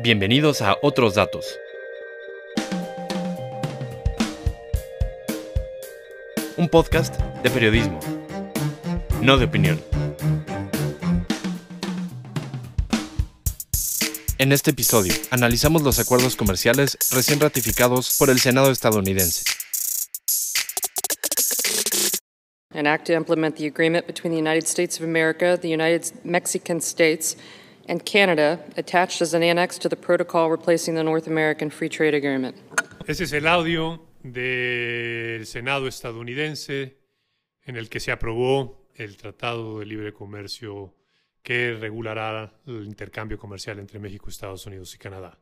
Bienvenidos a Otros Datos. Un podcast de periodismo, no de opinión. En este episodio, analizamos los acuerdos comerciales recién ratificados por el Senado estadounidense. An act to implement the agreement between the United States of America, the United and Canada, attached as an annex to the protocol replacing the North American Free Trade Agreement. Ese es el audio del Senado estadounidense en el que se aprobó el Tratado de Libre Comercio que regulará el intercambio comercial entre México, Estados Unidos y Canadá.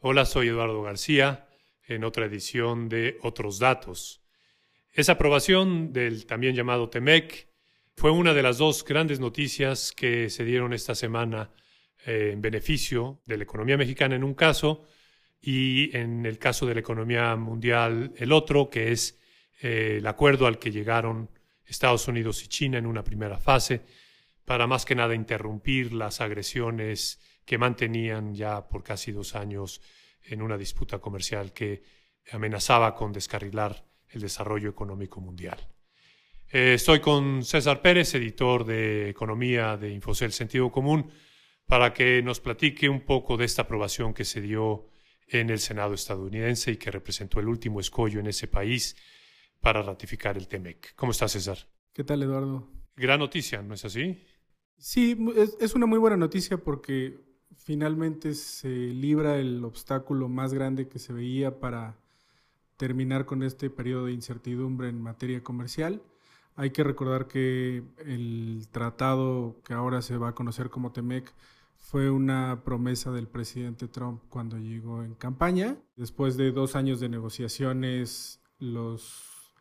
Hola, soy Eduardo García en otra edición de Otros Datos. Esa aprobación del también llamado TEMEC fue una de las dos grandes noticias que se dieron esta semana eh, en beneficio de la economía mexicana en un caso y en el caso de la economía mundial el otro, que es eh, el acuerdo al que llegaron Estados Unidos y China en una primera fase para más que nada interrumpir las agresiones que mantenían ya por casi dos años en una disputa comercial que amenazaba con descarrilar el desarrollo económico mundial. Eh, estoy con César Pérez, editor de Economía de Infocel Sentido Común para que nos platique un poco de esta aprobación que se dio en el Senado estadounidense y que representó el último escollo en ese país para ratificar el TEMEC. ¿Cómo estás, César? ¿Qué tal, Eduardo? Gran noticia, ¿no es así? Sí, es, una muy buena noticia porque finalmente se libra el obstáculo más grande que se veía para terminar con este periodo de incertidumbre en materia comercial. Hay que recordar que el tratado que ahora se va a conocer como TEMEC fue una promesa del presidente Trump cuando llegó en campaña. Después de dos años de negociaciones, los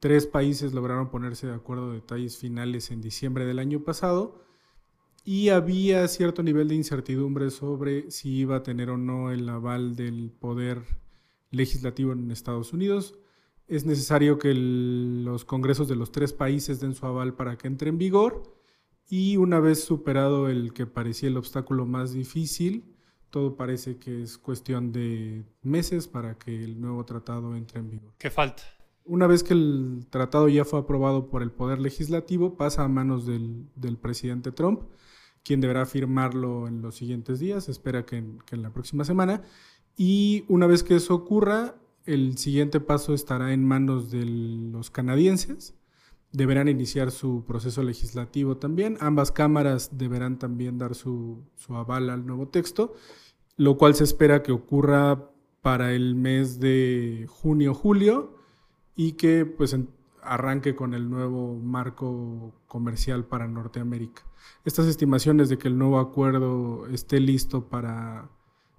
tres países lograron ponerse de acuerdo de detalles finales en diciembre del año pasado y había cierto nivel de incertidumbre sobre si iba a tener o no el aval del poder legislativo en Estados Unidos. Es necesario que los congresos de los tres países den su aval para que entre en vigor y una vez superado el que parecía el obstáculo más difícil, todo parece que es cuestión de meses para que el nuevo tratado entre en vigor. ¿Qué falta? Una vez que el tratado ya fue aprobado por el Poder Legislativo, pasa a manos del, presidente Trump, quien deberá firmarlo en los siguientes días, espera que que en la próxima semana. Y una vez que eso ocurra, el siguiente paso estará en manos de los canadienses, deberán iniciar su proceso legislativo también. Ambas cámaras deberán también dar su, aval al nuevo texto, lo cual se espera que ocurra para el mes de junio-julio y que pues arranque con el nuevo marco comercial para Norteamérica. Estas estimaciones de que el nuevo acuerdo esté listo para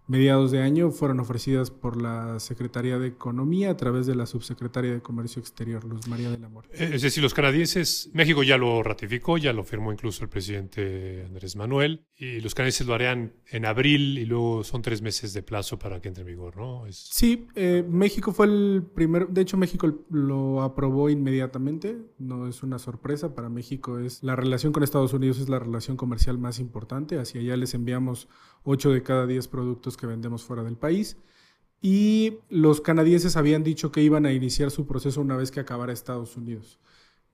mediados de año fueron ofrecidas por la Secretaría de Economía a través de la Subsecretaria de Comercio Exterior, Luz María del Amor. Eh, es decir, los canadienses, México ya lo ratificó, ya lo firmó incluso el presidente Andrés Manuel, y los canadienses lo harían en abril y luego son tres meses de plazo para que entre en vigor, ¿no? Sí, eh, México fue el primero, de hecho México lo aprobó inmediatamente, no es una sorpresa, para México es la relación con Estados Unidos es la relación comercial más importante, hacia allá les enviamos 8 de cada 10 productos que vendemos fuera del país. Y los canadienses habían dicho que iban a iniciar su proceso una vez que acabara Estados Unidos.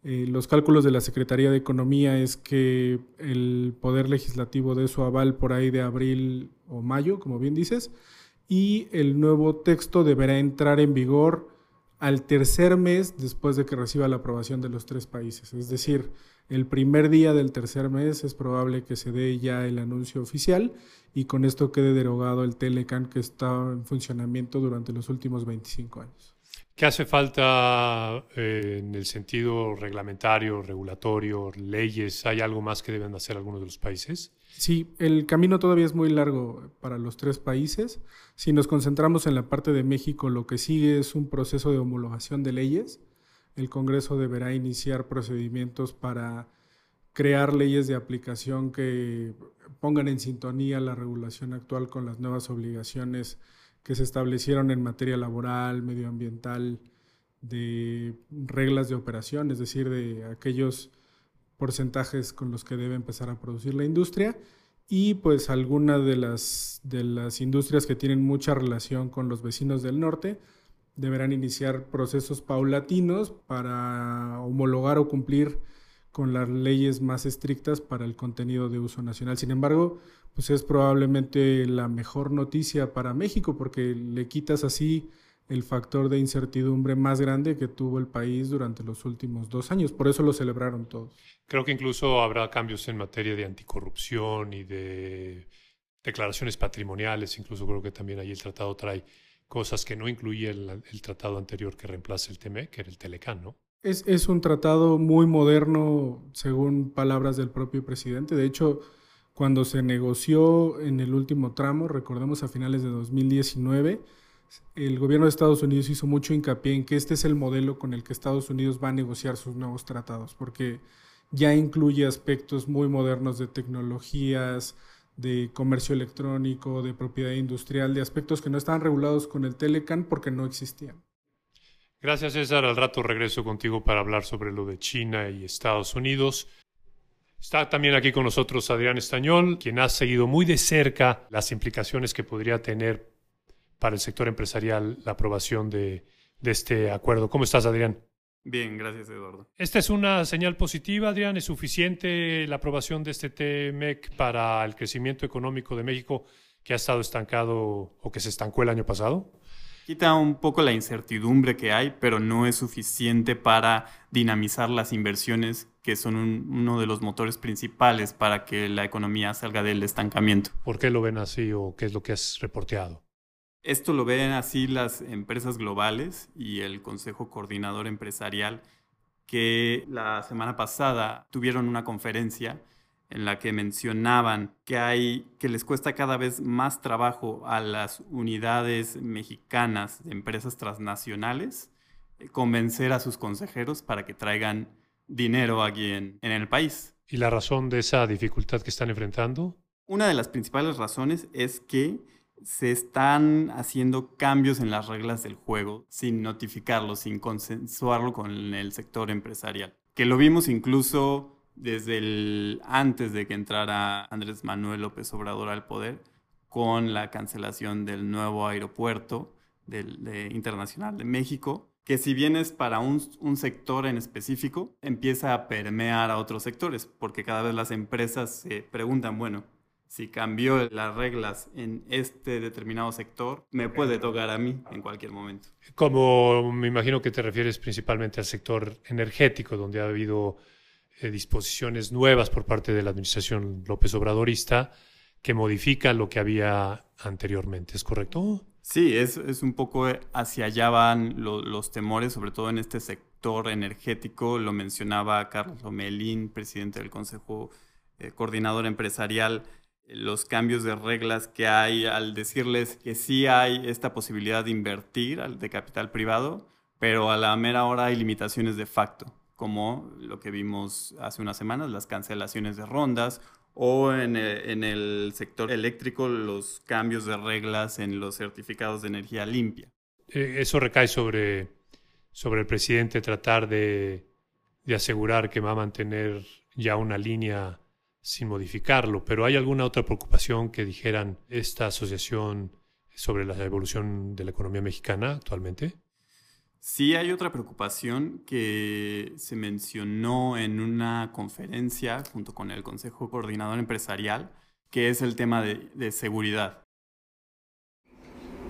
Eh, los cálculos de la Secretaría de Economía es que el Poder Legislativo dé su aval por ahí de abril o mayo, como bien dices, y el nuevo texto deberá entrar en vigor al tercer mes después de que reciba la aprobación de los tres países. Es decir, el primer día del tercer mes es probable que se dé ya el anuncio oficial y con esto quede derogado el Telecan que está en funcionamiento durante los últimos 25 años. ¿Qué hace falta eh, en el sentido reglamentario, regulatorio, leyes? ¿Hay algo más que deben hacer algunos de los países? Sí, el camino todavía es muy largo para los tres países. Si nos concentramos en la parte de México, lo que sigue es un proceso de homologación de leyes. El Congreso deberá iniciar procedimientos para crear leyes de aplicación que pongan en sintonía la regulación actual con las nuevas obligaciones que se establecieron en materia laboral, medioambiental, de reglas de operación, es decir, de aquellos porcentajes con los que debe empezar a producir la industria. y pues algunas de las, de las industrias que tienen mucha relación con los vecinos del norte deberán iniciar procesos paulatinos para homologar o cumplir con las leyes más estrictas para el contenido de uso nacional. Sin embargo, pues es probablemente la mejor noticia para México porque le quitas así el factor de incertidumbre más grande que tuvo el país durante los últimos dos años. Por eso lo celebraron todos. Creo que incluso habrá cambios en materia de anticorrupción y de declaraciones patrimoniales. Incluso creo que también ahí el tratado trae cosas que no incluye el, tratado anterior que reemplaza el TME, que era el Telecán, ¿no? Es, un tratado muy moderno, según palabras del propio presidente. De hecho, cuando se negoció en el último tramo, recordemos a finales de 2019, el gobierno de Estados Unidos hizo mucho hincapié en que este es el modelo con el que Estados Unidos va a negociar sus nuevos tratados, porque ya incluye aspectos muy modernos de tecnologías, de comercio electrónico, de propiedad industrial, de aspectos que no estaban regulados con el Telecan porque no existían. Gracias, César. Al rato regreso contigo para hablar sobre lo de China y Estados Unidos. Está también aquí con nosotros Adrián Estañol, quien ha seguido muy de cerca las implicaciones que podría tener para el sector empresarial la aprobación de, este acuerdo. ¿Cómo estás, Adrián? Bien, gracias, Eduardo. ¿Esta es una señal positiva, Adrián? ¿Es suficiente la aprobación de este TMEC para el crecimiento económico de México que ha estado estancado o que se estancó el año pasado? Quita un poco la incertidumbre que hay, pero no es suficiente para dinamizar las inversiones que son uno de los motores principales para que la economía salga del estancamiento. ¿Por qué lo ven así o qué es lo que has reporteado? Esto lo ven así las empresas globales y el Consejo Coordinador Empresarial que la semana pasada tuvieron una conferencia en la que mencionaban que hay que les cuesta cada vez más trabajo a las unidades mexicanas de empresas transnacionales eh, convencer a sus consejeros para que traigan dinero aquí en, en el país. ¿Y la razón de esa dificultad que están enfrentando? Una de las principales razones es que se están haciendo cambios en las reglas del juego sin notificarlo, sin consensuarlo con el sector empresarial. Que lo vimos incluso desde el, antes de que entrara Andrés Manuel López Obrador al poder, con la cancelación del nuevo aeropuerto del, internacional de México, que si bien es para un, un, sector en específico, empieza a permear a otros sectores, porque cada vez las empresas se preguntan, bueno, si cambió las reglas en este determinado sector, me puede tocar a mí en cualquier momento. Como me imagino que te refieres principalmente al sector energético, donde ha habido eh, disposiciones nuevas por parte de la administración López Obradorista que modifican lo que había anteriormente, ¿es correcto? Sí, es, un poco hacia allá van los temores, sobre todo en este sector energético. Lo mencionaba Carlos Omelín, presidente del Consejo eh, Coordinador Empresarial, los cambios de reglas que hay al decirles que sí hay esta posibilidad de invertir de capital privado, pero a la mera hora hay limitaciones de facto como lo que vimos hace unas semanas, las cancelaciones de rondas o en el, sector eléctrico los cambios de reglas en los certificados de energía limpia. Eh, eso recae sobre, sobre el presidente tratar de, de asegurar que va a mantener ya una línea sin modificarlo, pero ¿hay alguna otra preocupación que dijeran esta asociación sobre la evolución de la economía mexicana actualmente? Sí hay otra preocupación que se mencionó en una conferencia junto con el Consejo Coordinador Empresarial, que es el tema de, seguridad.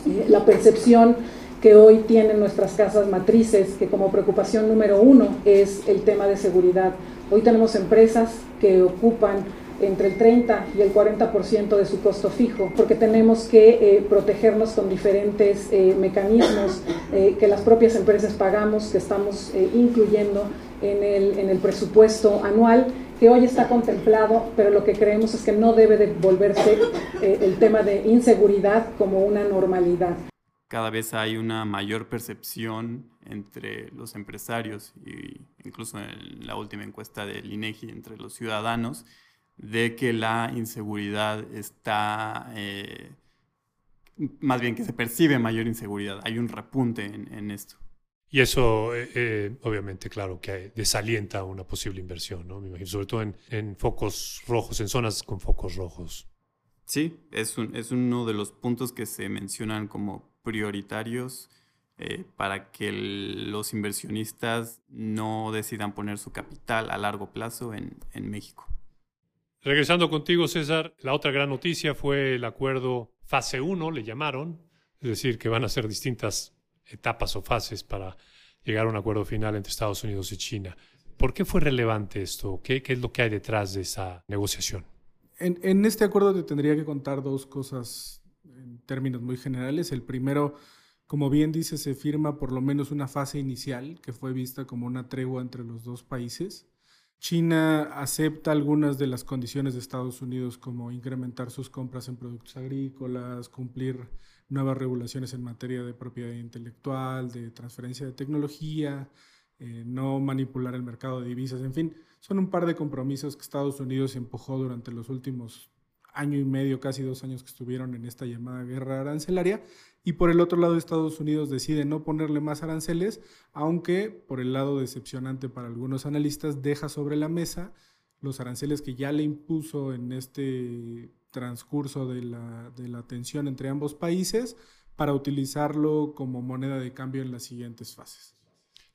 Eh, la percepción que hoy tienen nuestras casas matrices, que como preocupación número uno es el tema de seguridad. Hoy tenemos empresas que ocupan entre el 30 y el 40% de su costo fijo, porque tenemos que eh, protegernos con diferentes eh, mecanismos eh, que las propias empresas pagamos, que estamos incluyendo en el, en el presupuesto anual que hoy está contemplado, pero lo que creemos es que no debe de volverse el tema de inseguridad como una normalidad. Cada vez hay una mayor percepción entre los empresarios e incluso en la última encuesta del INEGI entre los ciudadanos de que la inseguridad está, eh, más bien que se percibe mayor inseguridad. Hay un repunte en, esto. Y eso, eh, eh, obviamente, claro, que desalienta una posible inversión, ¿no? Me imagino, sobre todo en, en focos rojos, en zonas con focos rojos. Sí, es, un, es uno de los puntos que se mencionan como prioritarios eh, para que los inversionistas no decidan poner su capital a largo plazo en, en México. Regresando contigo, César, la otra gran noticia fue el acuerdo fase 1, le llamaron, es decir, que van a ser distintas etapas o fases para llegar a un acuerdo final entre Estados Unidos y China. ¿Por qué fue relevante esto? ¿Qué, es lo que hay detrás de esa negociación? En, en, este acuerdo te tendría que contar dos cosas en términos muy generales. El primero, como bien dice, se firma por lo menos una fase inicial que fue vista como una tregua entre los dos países. China acepta algunas de las condiciones de Estados Unidos como incrementar sus compras en productos agrícolas, cumplir nuevas regulaciones en materia de propiedad intelectual, de transferencia de tecnología, eh, no manipular el mercado de divisas, en fin, son un par de compromisos que Estados Unidos empujó durante los últimos año y medio, casi dos años que estuvieron en esta llamada guerra arancelaria. Y por el otro lado, Estados Unidos decide no ponerle más aranceles, aunque por el lado decepcionante para algunos analistas deja sobre la mesa los aranceles que ya le impuso en este transcurso de la, de la tensión entre ambos países para utilizarlo como moneda de cambio en las siguientes fases.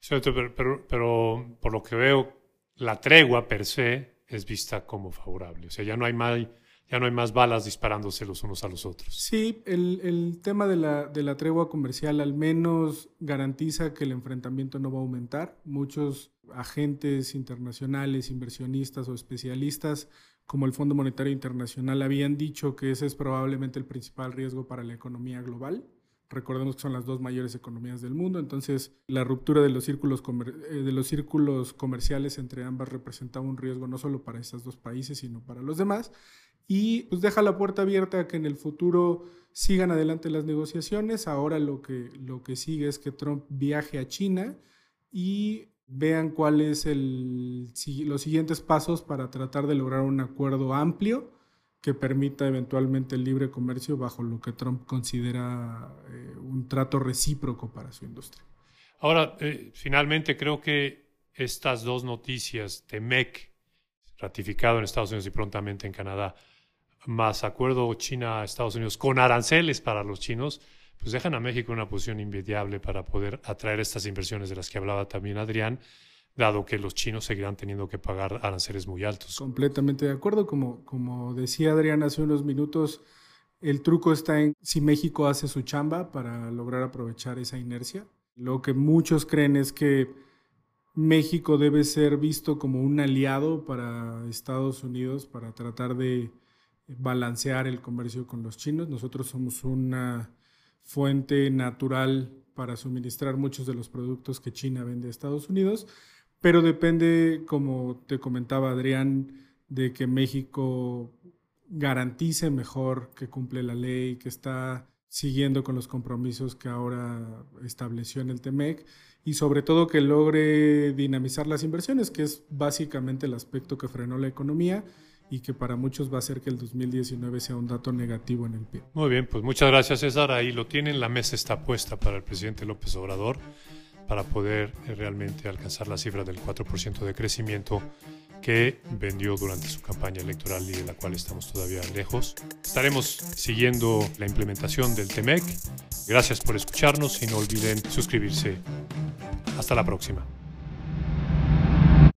Pero, pero, por lo que veo, la tregua per se es vista como favorable. O sea, ya no hay más, ya no hay más balas disparándose los unos a los otros. Sí, el, el tema de la, de la tregua comercial al menos garantiza que el enfrentamiento no va a aumentar. Muchos agentes internacionales, inversionistas o especialistas como el Fondo Monetario Internacional habían dicho que ese es probablemente el principal riesgo para la economía global. Recordemos que son las dos mayores economías del mundo, entonces la ruptura de los círculos, eh, de los círculos comerciales entre ambas representaba un riesgo no solo para esos dos países, sino para los demás. Y pues deja la puerta abierta a que en el futuro sigan adelante las negociaciones. Ahora lo que, lo que sigue es que Trump viaje a China y vean cuáles el, los siguientes pasos para tratar de lograr un acuerdo amplio que permita eventualmente el libre comercio bajo lo que Trump considera eh, un trato recíproco para su industria. Ahora, eh, finalmente creo que estas dos noticias, TEMEC, ratificado en Estados Unidos y prontamente en Canadá, más acuerdo China-Estados Unidos con aranceles para los chinos, pues dejan a México en una posición invidiable para poder atraer estas inversiones de las que hablaba también Adrián, dado que los chinos seguirán teniendo que pagar aranceles muy altos. Completamente de acuerdo. Como, como decía Adrián hace unos minutos, el truco está en si México hace su chamba para lograr aprovechar esa inercia. Lo que muchos creen es que México debe ser visto como un aliado para Estados Unidos para tratar de balancear el comercio con los chinos. Nosotros somos una fuente natural para suministrar muchos de los productos que China vende a Estados Unidos, pero depende, como te comentaba Adrián, de que México garantice mejor que cumple la ley, que está siguiendo con los compromisos que ahora estableció en el TEMEC y sobre todo que logre dinamizar las inversiones, que es básicamente el aspecto que frenó la economía y que para muchos va a ser que el 2019 sea un dato negativo en el PIB. Muy bien, pues muchas gracias César. Ahí lo tienen, la mesa está puesta para el presidente López Obrador para poder eh, realmente alcanzar la cifra del 4% de crecimiento que vendió durante su campaña electoral y de la cual estamos todavía lejos. Estaremos siguiendo la implementación del TEMEC. Gracias por escucharnos y no olviden suscribirse. Hasta la próxima.